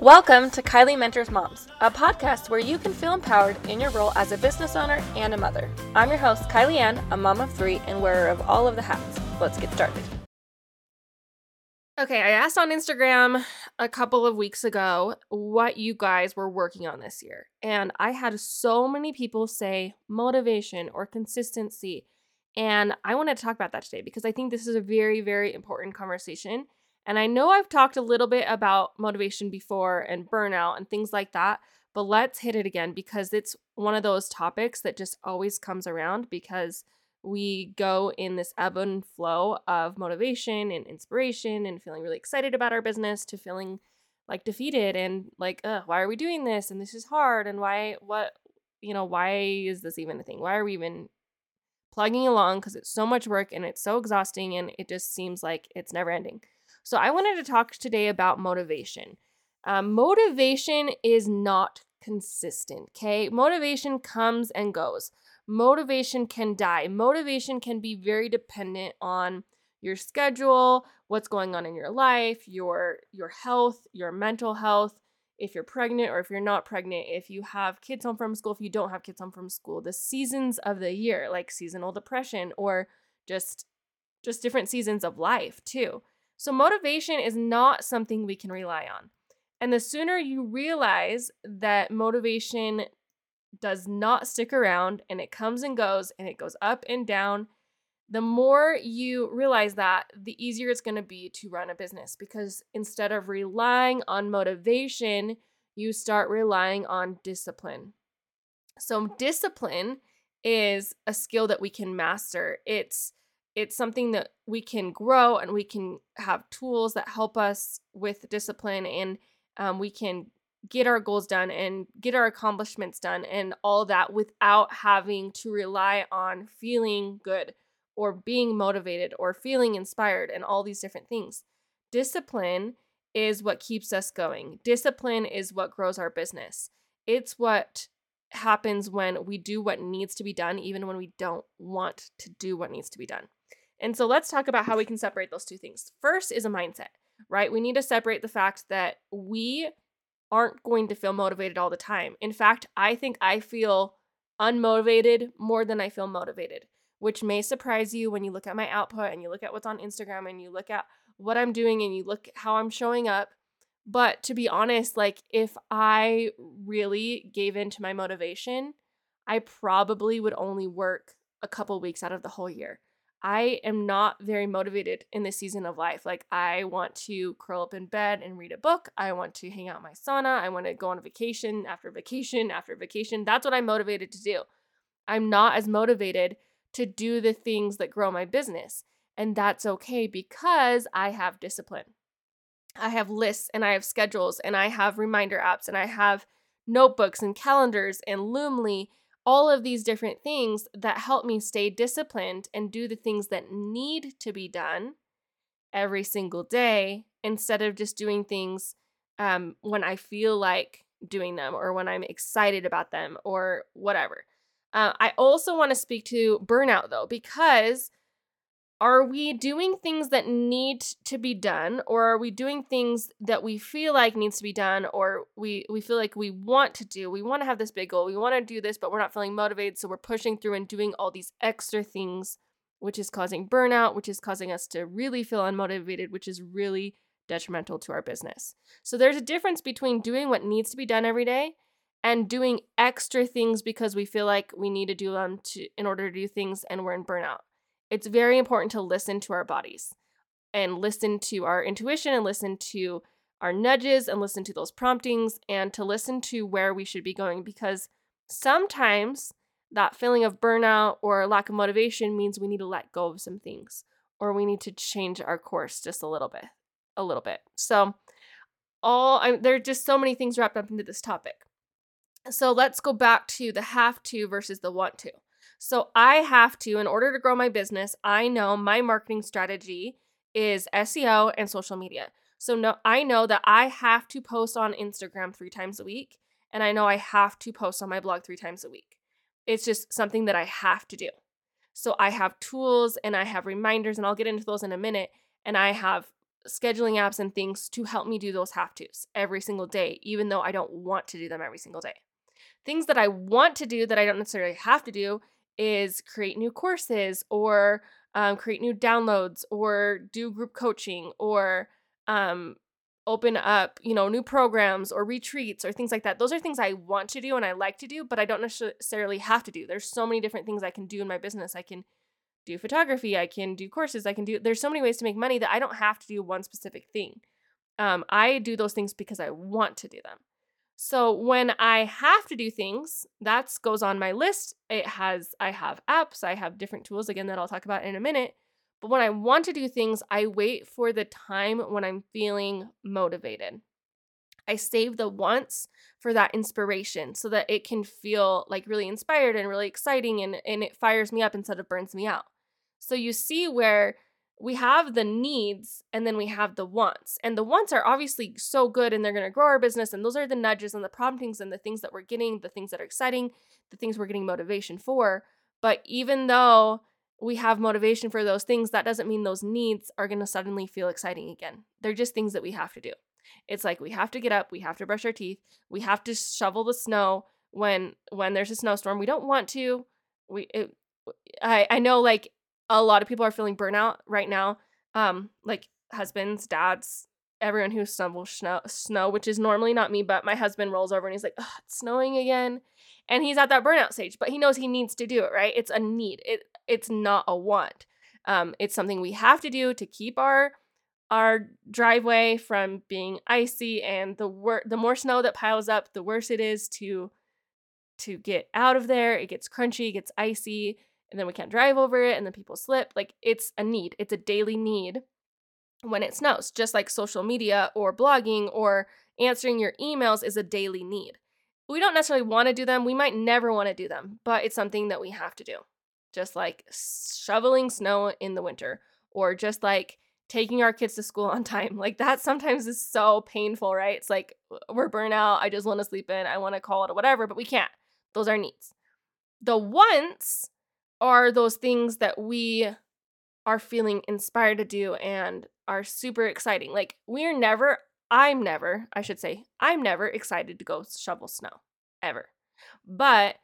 Welcome to Kylie Mentors Moms, a podcast where you can feel empowered in your role as a business owner and a mother. I'm your host, Kylie Ann, a mom of three and wearer of all of the hats. Let's get started. Okay, I asked on Instagram a couple of weeks ago what you guys were working on this year. And I had so many people say motivation or consistency. And I want to talk about that today because I think this is a very, very important conversation. And I know I've talked a little bit about motivation before and burnout and things like that, but let's hit it again because it's one of those topics that just always comes around because we go in this ebb and flow of motivation and inspiration and feeling really excited about our business to feeling like defeated and like, why are we doing this? And this is hard. And why, what, you know, why is this even a thing? Why are we even plugging along? Because it's so much work and it's so exhausting and it just seems like it's never ending. So, I wanted to talk today about motivation. Um, motivation is not consistent, okay? Motivation comes and goes. Motivation can die. Motivation can be very dependent on your schedule, what's going on in your life, your your health, your mental health, if you're pregnant or if you're not pregnant, if you have kids home from school, if you don't have kids home from school, the seasons of the year, like seasonal depression or just just different seasons of life too. So, motivation is not something we can rely on. And the sooner you realize that motivation does not stick around and it comes and goes and it goes up and down, the more you realize that, the easier it's going to be to run a business because instead of relying on motivation, you start relying on discipline. So, discipline is a skill that we can master. It's it's something that we can grow and we can have tools that help us with discipline and um, we can get our goals done and get our accomplishments done and all that without having to rely on feeling good or being motivated or feeling inspired and all these different things. Discipline is what keeps us going. Discipline is what grows our business. It's what happens when we do what needs to be done, even when we don't want to do what needs to be done. And so let's talk about how we can separate those two things. First is a mindset, right? We need to separate the fact that we aren't going to feel motivated all the time. In fact, I think I feel unmotivated more than I feel motivated, which may surprise you when you look at my output and you look at what's on Instagram and you look at what I'm doing and you look how I'm showing up. But to be honest, like if I really gave in to my motivation, I probably would only work a couple weeks out of the whole year. I am not very motivated in this season of life. Like, I want to curl up in bed and read a book. I want to hang out my sauna. I want to go on vacation after vacation after vacation. That's what I'm motivated to do. I'm not as motivated to do the things that grow my business. And that's okay because I have discipline. I have lists and I have schedules and I have reminder apps and I have notebooks and calendars and Loomly all of these different things that help me stay disciplined and do the things that need to be done every single day instead of just doing things um, when I feel like doing them or when I'm excited about them or whatever. Uh, I also want to speak to burnout though, because are we doing things that need to be done or are we doing things that we feel like needs to be done or we we feel like we want to do? We want to have this big goal we want to do this but we're not feeling motivated so we're pushing through and doing all these extra things which is causing burnout which is causing us to really feel unmotivated which is really detrimental to our business. So there's a difference between doing what needs to be done every day and doing extra things because we feel like we need to do them to in order to do things and we're in burnout it's very important to listen to our bodies and listen to our intuition and listen to our nudges and listen to those promptings and to listen to where we should be going because sometimes that feeling of burnout or lack of motivation means we need to let go of some things or we need to change our course just a little bit a little bit. So all I, there are just so many things wrapped up into this topic. So let's go back to the have to versus the want to so I have to, in order to grow my business, I know my marketing strategy is SEO and social media. So no, I know that I have to post on Instagram three times a week, and I know I have to post on my blog three times a week. It's just something that I have to do. So I have tools and I have reminders, and I'll get into those in a minute. And I have scheduling apps and things to help me do those have tos every single day, even though I don't want to do them every single day. Things that I want to do that I don't necessarily have to do is create new courses or um, create new downloads or do group coaching or um, open up, you know, new programs or retreats or things like that. Those are things I want to do and I like to do, but I don't necessarily have to do. There's so many different things I can do in my business. I can do photography, I can do courses, I can do there's so many ways to make money that I don't have to do one specific thing. Um, I do those things because I want to do them. So when I have to do things, that goes on my list. It has I have apps, I have different tools again that I'll talk about in a minute. But when I want to do things, I wait for the time when I'm feeling motivated. I save the wants for that inspiration so that it can feel like really inspired and really exciting and, and it fires me up instead of burns me out. So you see where we have the needs and then we have the wants. And the wants are obviously so good and they're going to grow our business. And those are the nudges and the promptings and the things that we're getting, the things that are exciting, the things we're getting motivation for. But even though we have motivation for those things, that doesn't mean those needs are going to suddenly feel exciting again. They're just things that we have to do. It's like we have to get up, we have to brush our teeth, we have to shovel the snow when when there's a snowstorm. We don't want to. We it, I I know like a lot of people are feeling burnout right now. Um, like husbands, dads, everyone who stumbles snow, snow, which is normally not me, but my husband rolls over and he's like, "It's snowing again," and he's at that burnout stage. But he knows he needs to do it. Right? It's a need. It it's not a want. Um, it's something we have to do to keep our our driveway from being icy and the wor- the more snow that piles up the worse it is to to get out of there it gets crunchy it gets icy and then we can't drive over it and then people slip. Like it's a need, it's a daily need when it snows, just like social media or blogging or answering your emails is a daily need. We don't necessarily want to do them, we might never want to do them, but it's something that we have to do. Just like shoveling snow in the winter or just like taking our kids to school on time. Like that sometimes is so painful, right? It's like we're burnout, I just want to sleep in, I want to call it or whatever, but we can't. Those are needs. The wants are those things that we are feeling inspired to do and are super exciting. Like, we're never, I'm never, I should say, I'm never excited to go shovel snow ever. But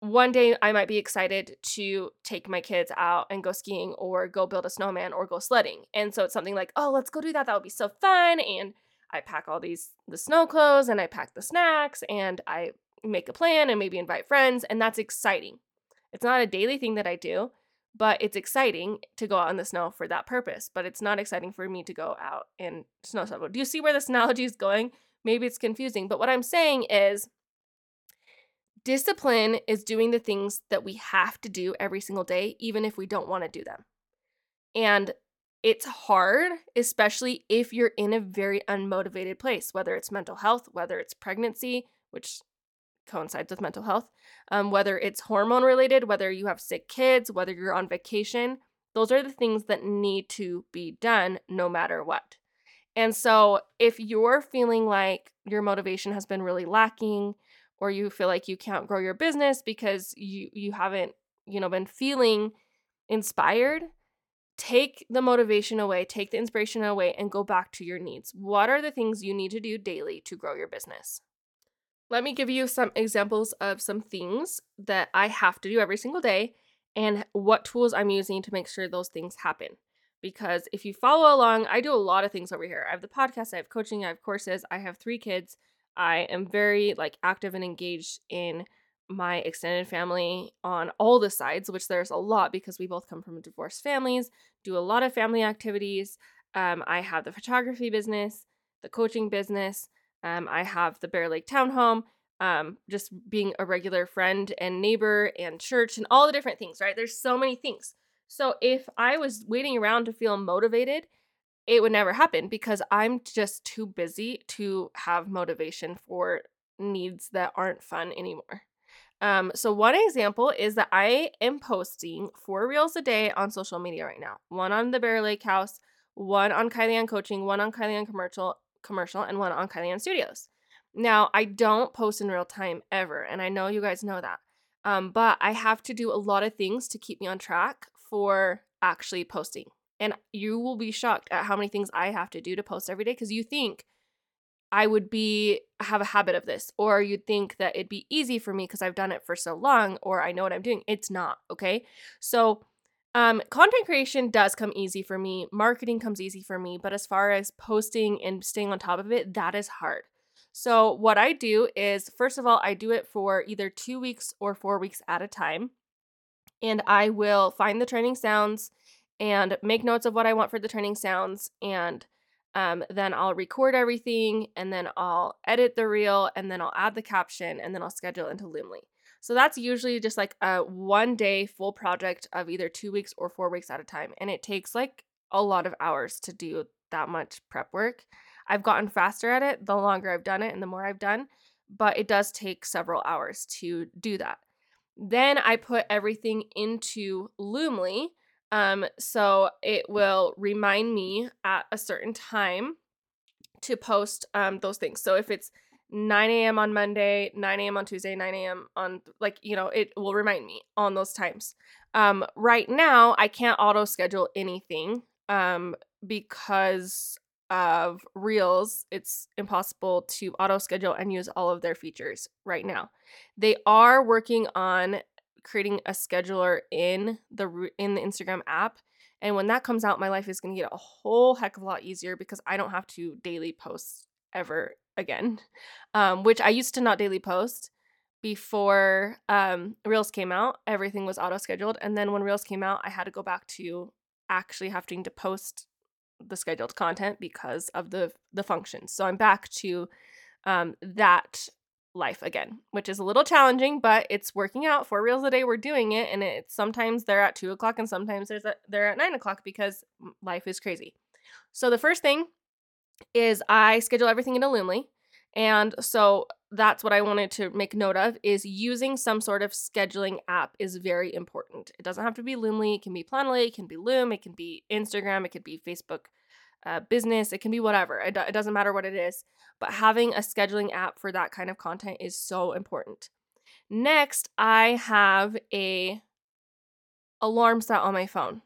one day I might be excited to take my kids out and go skiing or go build a snowman or go sledding. And so it's something like, oh, let's go do that. That would be so fun. And I pack all these the snow clothes and I pack the snacks and I make a plan and maybe invite friends and that's exciting. It's not a daily thing that I do, but it's exciting to go out in the snow for that purpose. But it's not exciting for me to go out and snow shovel. Do you see where this analogy is going? Maybe it's confusing, but what I'm saying is discipline is doing the things that we have to do every single day, even if we don't want to do them. And it's hard, especially if you're in a very unmotivated place, whether it's mental health, whether it's pregnancy, which coincides with mental health, um, whether it's hormone related, whether you have sick kids, whether you're on vacation. Those are the things that need to be done no matter what. And so, if you're feeling like your motivation has been really lacking, or you feel like you can't grow your business because you you haven't you know been feeling inspired, take the motivation away, take the inspiration away, and go back to your needs. What are the things you need to do daily to grow your business? Let me give you some examples of some things that I have to do every single day and what tools I'm using to make sure those things happen. Because if you follow along, I do a lot of things over here. I have the podcast, I have coaching, I have courses, I have three kids. I am very like active and engaged in my extended family on all the sides, which there's a lot because we both come from divorced families, do a lot of family activities. Um, I have the photography business, the coaching business, um, I have the Bear Lake Townhome, um, just being a regular friend and neighbor and church and all the different things, right? There's so many things. So if I was waiting around to feel motivated, it would never happen because I'm just too busy to have motivation for needs that aren't fun anymore. Um, so one example is that I am posting four reels a day on social media right now. One on the Bear Lake House, one on Kylie Ann Coaching, one on Kylie Ann Commercial, commercial and one on Kylie Ann Studios. Now, I don't post in real time ever, and I know you guys know that. Um, but I have to do a lot of things to keep me on track for actually posting. And you will be shocked at how many things I have to do to post every day because you think I would be have a habit of this or you'd think that it'd be easy for me because I've done it for so long or I know what I'm doing. It's not, okay? So um, content creation does come easy for me. Marketing comes easy for me, but as far as posting and staying on top of it, that is hard. So, what I do is, first of all, I do it for either two weeks or four weeks at a time. And I will find the training sounds and make notes of what I want for the training sounds. And um, then I'll record everything and then I'll edit the reel and then I'll add the caption and then I'll schedule into Loomly. So that's usually just like a one day full project of either two weeks or four weeks at a time. And it takes like a lot of hours to do that much prep work. I've gotten faster at it the longer I've done it and the more I've done, but it does take several hours to do that. Then I put everything into Loomly. Um, so it will remind me at a certain time to post um, those things. So if it's 9 a.m. on Monday, 9 a.m. on Tuesday, 9 a.m. on like, you know, it will remind me on those times. Um, right now, I can't auto schedule anything um, because of Reels. It's impossible to auto schedule and use all of their features right now. They are working on creating a scheduler in the in the Instagram app. And when that comes out, my life is going to get a whole heck of a lot easier because I don't have to daily post ever again, um, which I used to not daily post before um, Reels came out. Everything was auto scheduled, and then when Reels came out, I had to go back to actually having to post the scheduled content because of the the functions. So I'm back to um, that life again, which is a little challenging, but it's working out. Four reels a day, we're doing it, and it's sometimes they're at two o'clock, and sometimes there's a, they're at nine o'clock because life is crazy. So the first thing is I schedule everything in Loomly. And so that's what I wanted to make note of is using some sort of scheduling app is very important. It doesn't have to be Loomly, it can be Planoly, it can be Loom, it can be Instagram, it could be Facebook uh, business, it can be whatever. It, it doesn't matter what it is. But having a scheduling app for that kind of content is so important. Next, I have a alarm set on my phone.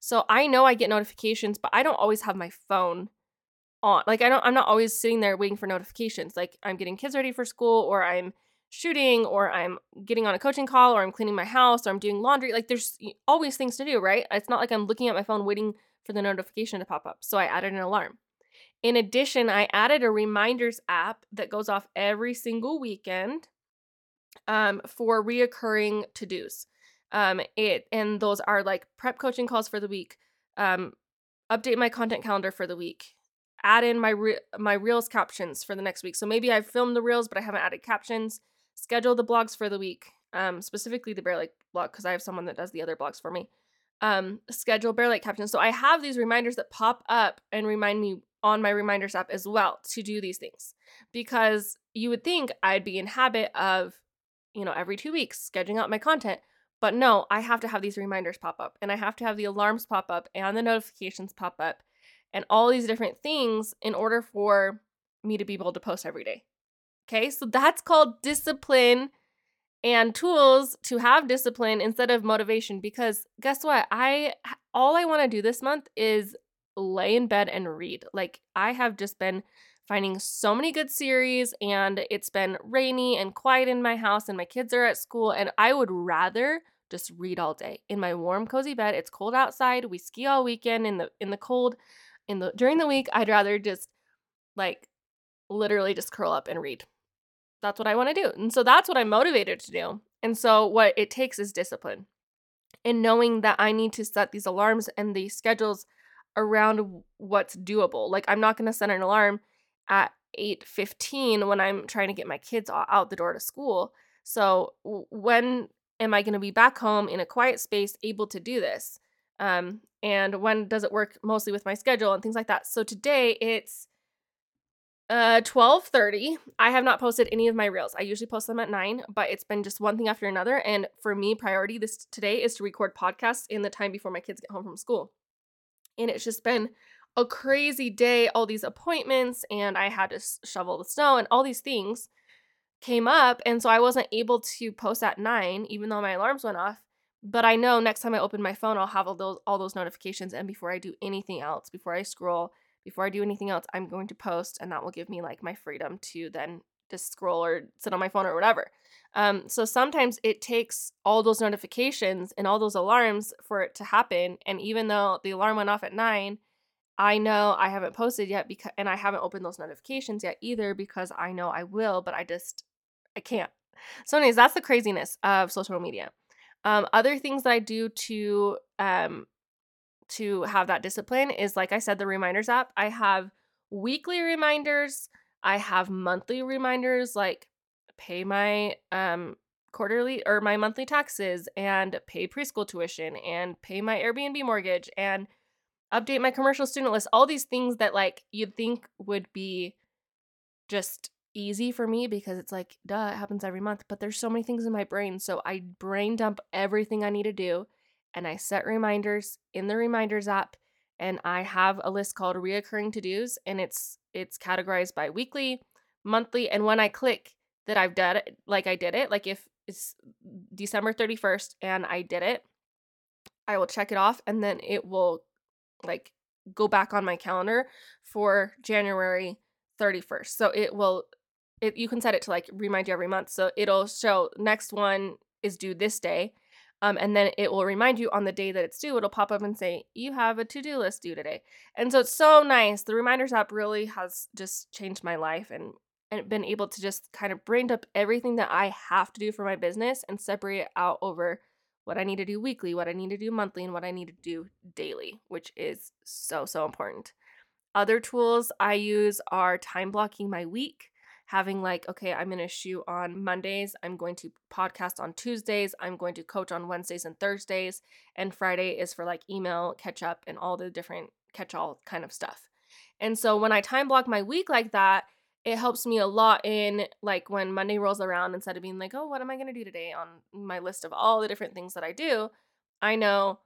So I know I get notifications, but I don't always have my phone on. Like I don't I'm not always sitting there waiting for notifications. Like I'm getting kids ready for school or I'm shooting or I'm getting on a coaching call or I'm cleaning my house or I'm doing laundry. Like there's always things to do, right? It's not like I'm looking at my phone waiting for the notification to pop up. So I added an alarm. In addition, I added a reminders app that goes off every single weekend um, for reoccurring to-dos. Um, it and those are like prep coaching calls for the week, um, update my content calendar for the week, add in my re- my reels captions for the next week. So maybe I've filmed the reels, but I haven't added captions. Schedule the blogs for the week, um, specifically the Bear Lake blog because I have someone that does the other blogs for me. Um, schedule Bear Lake captions. So I have these reminders that pop up and remind me on my reminders app as well to do these things because you would think I'd be in habit of, you know, every two weeks scheduling out my content. But no, I have to have these reminders pop up and I have to have the alarms pop up and the notifications pop up and all these different things in order for me to be able to post every day. Okay, so that's called discipline and tools to have discipline instead of motivation because guess what? I all I want to do this month is lay in bed and read. Like I have just been finding so many good series and it's been rainy and quiet in my house and my kids are at school and I would rather just read all day in my warm cozy bed. It's cold outside. We ski all weekend in the in the cold in the during the week, I'd rather just like literally just curl up and read. That's what I want to do. And so that's what I'm motivated to do. And so what it takes is discipline. And knowing that I need to set these alarms and these schedules around what's doable. Like I'm not going to set an alarm at 8:15 when I'm trying to get my kids out the door to school. So when am I going to be back home in a quiet space able to do this? Um, and when does it work mostly with my schedule and things like that. So today it's uh 12:30. I have not posted any of my reels. I usually post them at 9, but it's been just one thing after another and for me priority this today is to record podcasts in the time before my kids get home from school. And it's just been a crazy day, all these appointments and I had to shovel the snow and all these things came up and so I wasn't able to post at 9 even though my alarms went off But I know next time I open my phone, I'll have all those all those notifications. And before I do anything else, before I scroll, before I do anything else, I'm going to post, and that will give me like my freedom to then just scroll or sit on my phone or whatever. Um, so sometimes it takes all those notifications and all those alarms for it to happen. And even though the alarm went off at nine, I know I haven't posted yet because and I haven't opened those notifications yet either because I know I will, but I just I can't. So, anyways, that's the craziness of social media. Um, other things that I do to um, to have that discipline is like I said, the reminders app. I have weekly reminders. I have monthly reminders like pay my um quarterly or my monthly taxes and pay preschool tuition and pay my Airbnb mortgage and update my commercial student list. All these things that like you'd think would be just easy for me because it's like duh, it happens every month, but there's so many things in my brain, so I brain dump everything I need to do and I set reminders in the reminders app and I have a list called reoccurring to-dos and it's it's categorized by weekly, monthly, and when I click that I've done it, like I did it, like if it's December 31st and I did it, I will check it off and then it will like go back on my calendar for January 31st. So it will it you can set it to like remind you every month. So it'll show next one is due this day um, and then it will remind you on the day that it's due, it'll pop up and say, You have a to do list due today. And so it's so nice. The Reminders app really has just changed my life and, and been able to just kind of brain up everything that I have to do for my business and separate it out over what I need to do weekly, what I need to do monthly, and what I need to do daily, which is so, so important. Other tools I use are time blocking my week having like, okay, I'm going to shoot on Mondays, I'm going to podcast on Tuesdays, I'm going to coach on Wednesdays and Thursdays, and Friday is for like email, catch up, and all the different catch all kind of stuff. And so when I time block my week like that, it helps me a lot in like when Monday rolls around, instead of being like, oh, what am I going to do today on my list of all the different things that I do, I know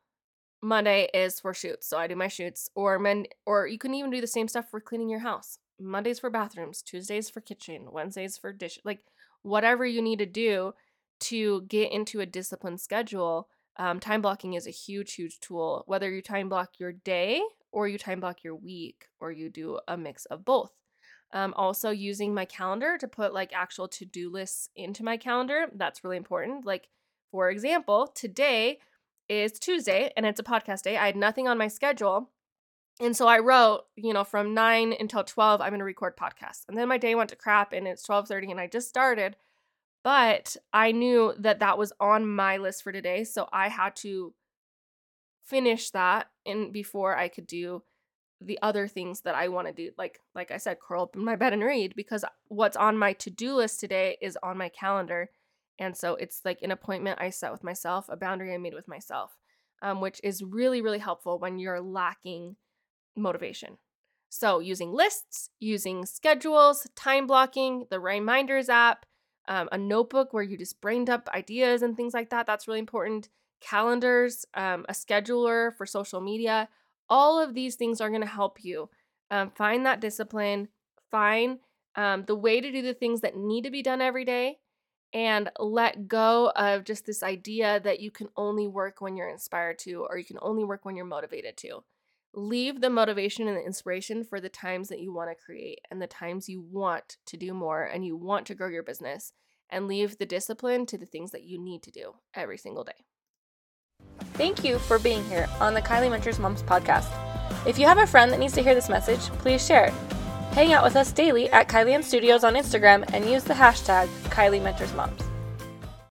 Monday is for shoots, so I do my shoots, or men, or you can even do the same stuff for cleaning your house. Mondays for bathrooms, Tuesdays for kitchen, Wednesdays for dish, like whatever you need to do to get into a disciplined schedule. Um, time blocking is a huge, huge tool. Whether you time block your day or you time block your week or you do a mix of both. Um, also, using my calendar to put like actual to do lists into my calendar. That's really important. Like, for example, today is Tuesday and it's a podcast day. I had nothing on my schedule. And so I wrote, you know, from 9 until 12 I'm going to record podcasts. And then my day went to crap and it's 12:30 and I just started. But I knew that that was on my list for today, so I had to finish that and before I could do the other things that I want to do. Like like I said, curl up in my bed and read because what's on my to-do list today is on my calendar. And so it's like an appointment I set with myself, a boundary I made with myself, um, which is really, really helpful when you're lacking motivation. So, using lists, using schedules, time blocking, the reminders app, um, a notebook where you just brained up ideas and things like that. That's really important. Calendars, um, a scheduler for social media. All of these things are going to help you um, find that discipline, find um, the way to do the things that need to be done every day, and let go of just this idea that you can only work when you're inspired to, or you can only work when you're motivated to. Leave the motivation and the inspiration for the times that you want to create and the times you want to do more and you want to grow your business, and leave the discipline to the things that you need to do every single day. Thank you for being here on the Kylie Mentors Moms podcast. If you have a friend that needs to hear this message, please share it. Hang out with us daily at Kylie Ann Studios on Instagram and use the hashtag Kylie Mentors Moms.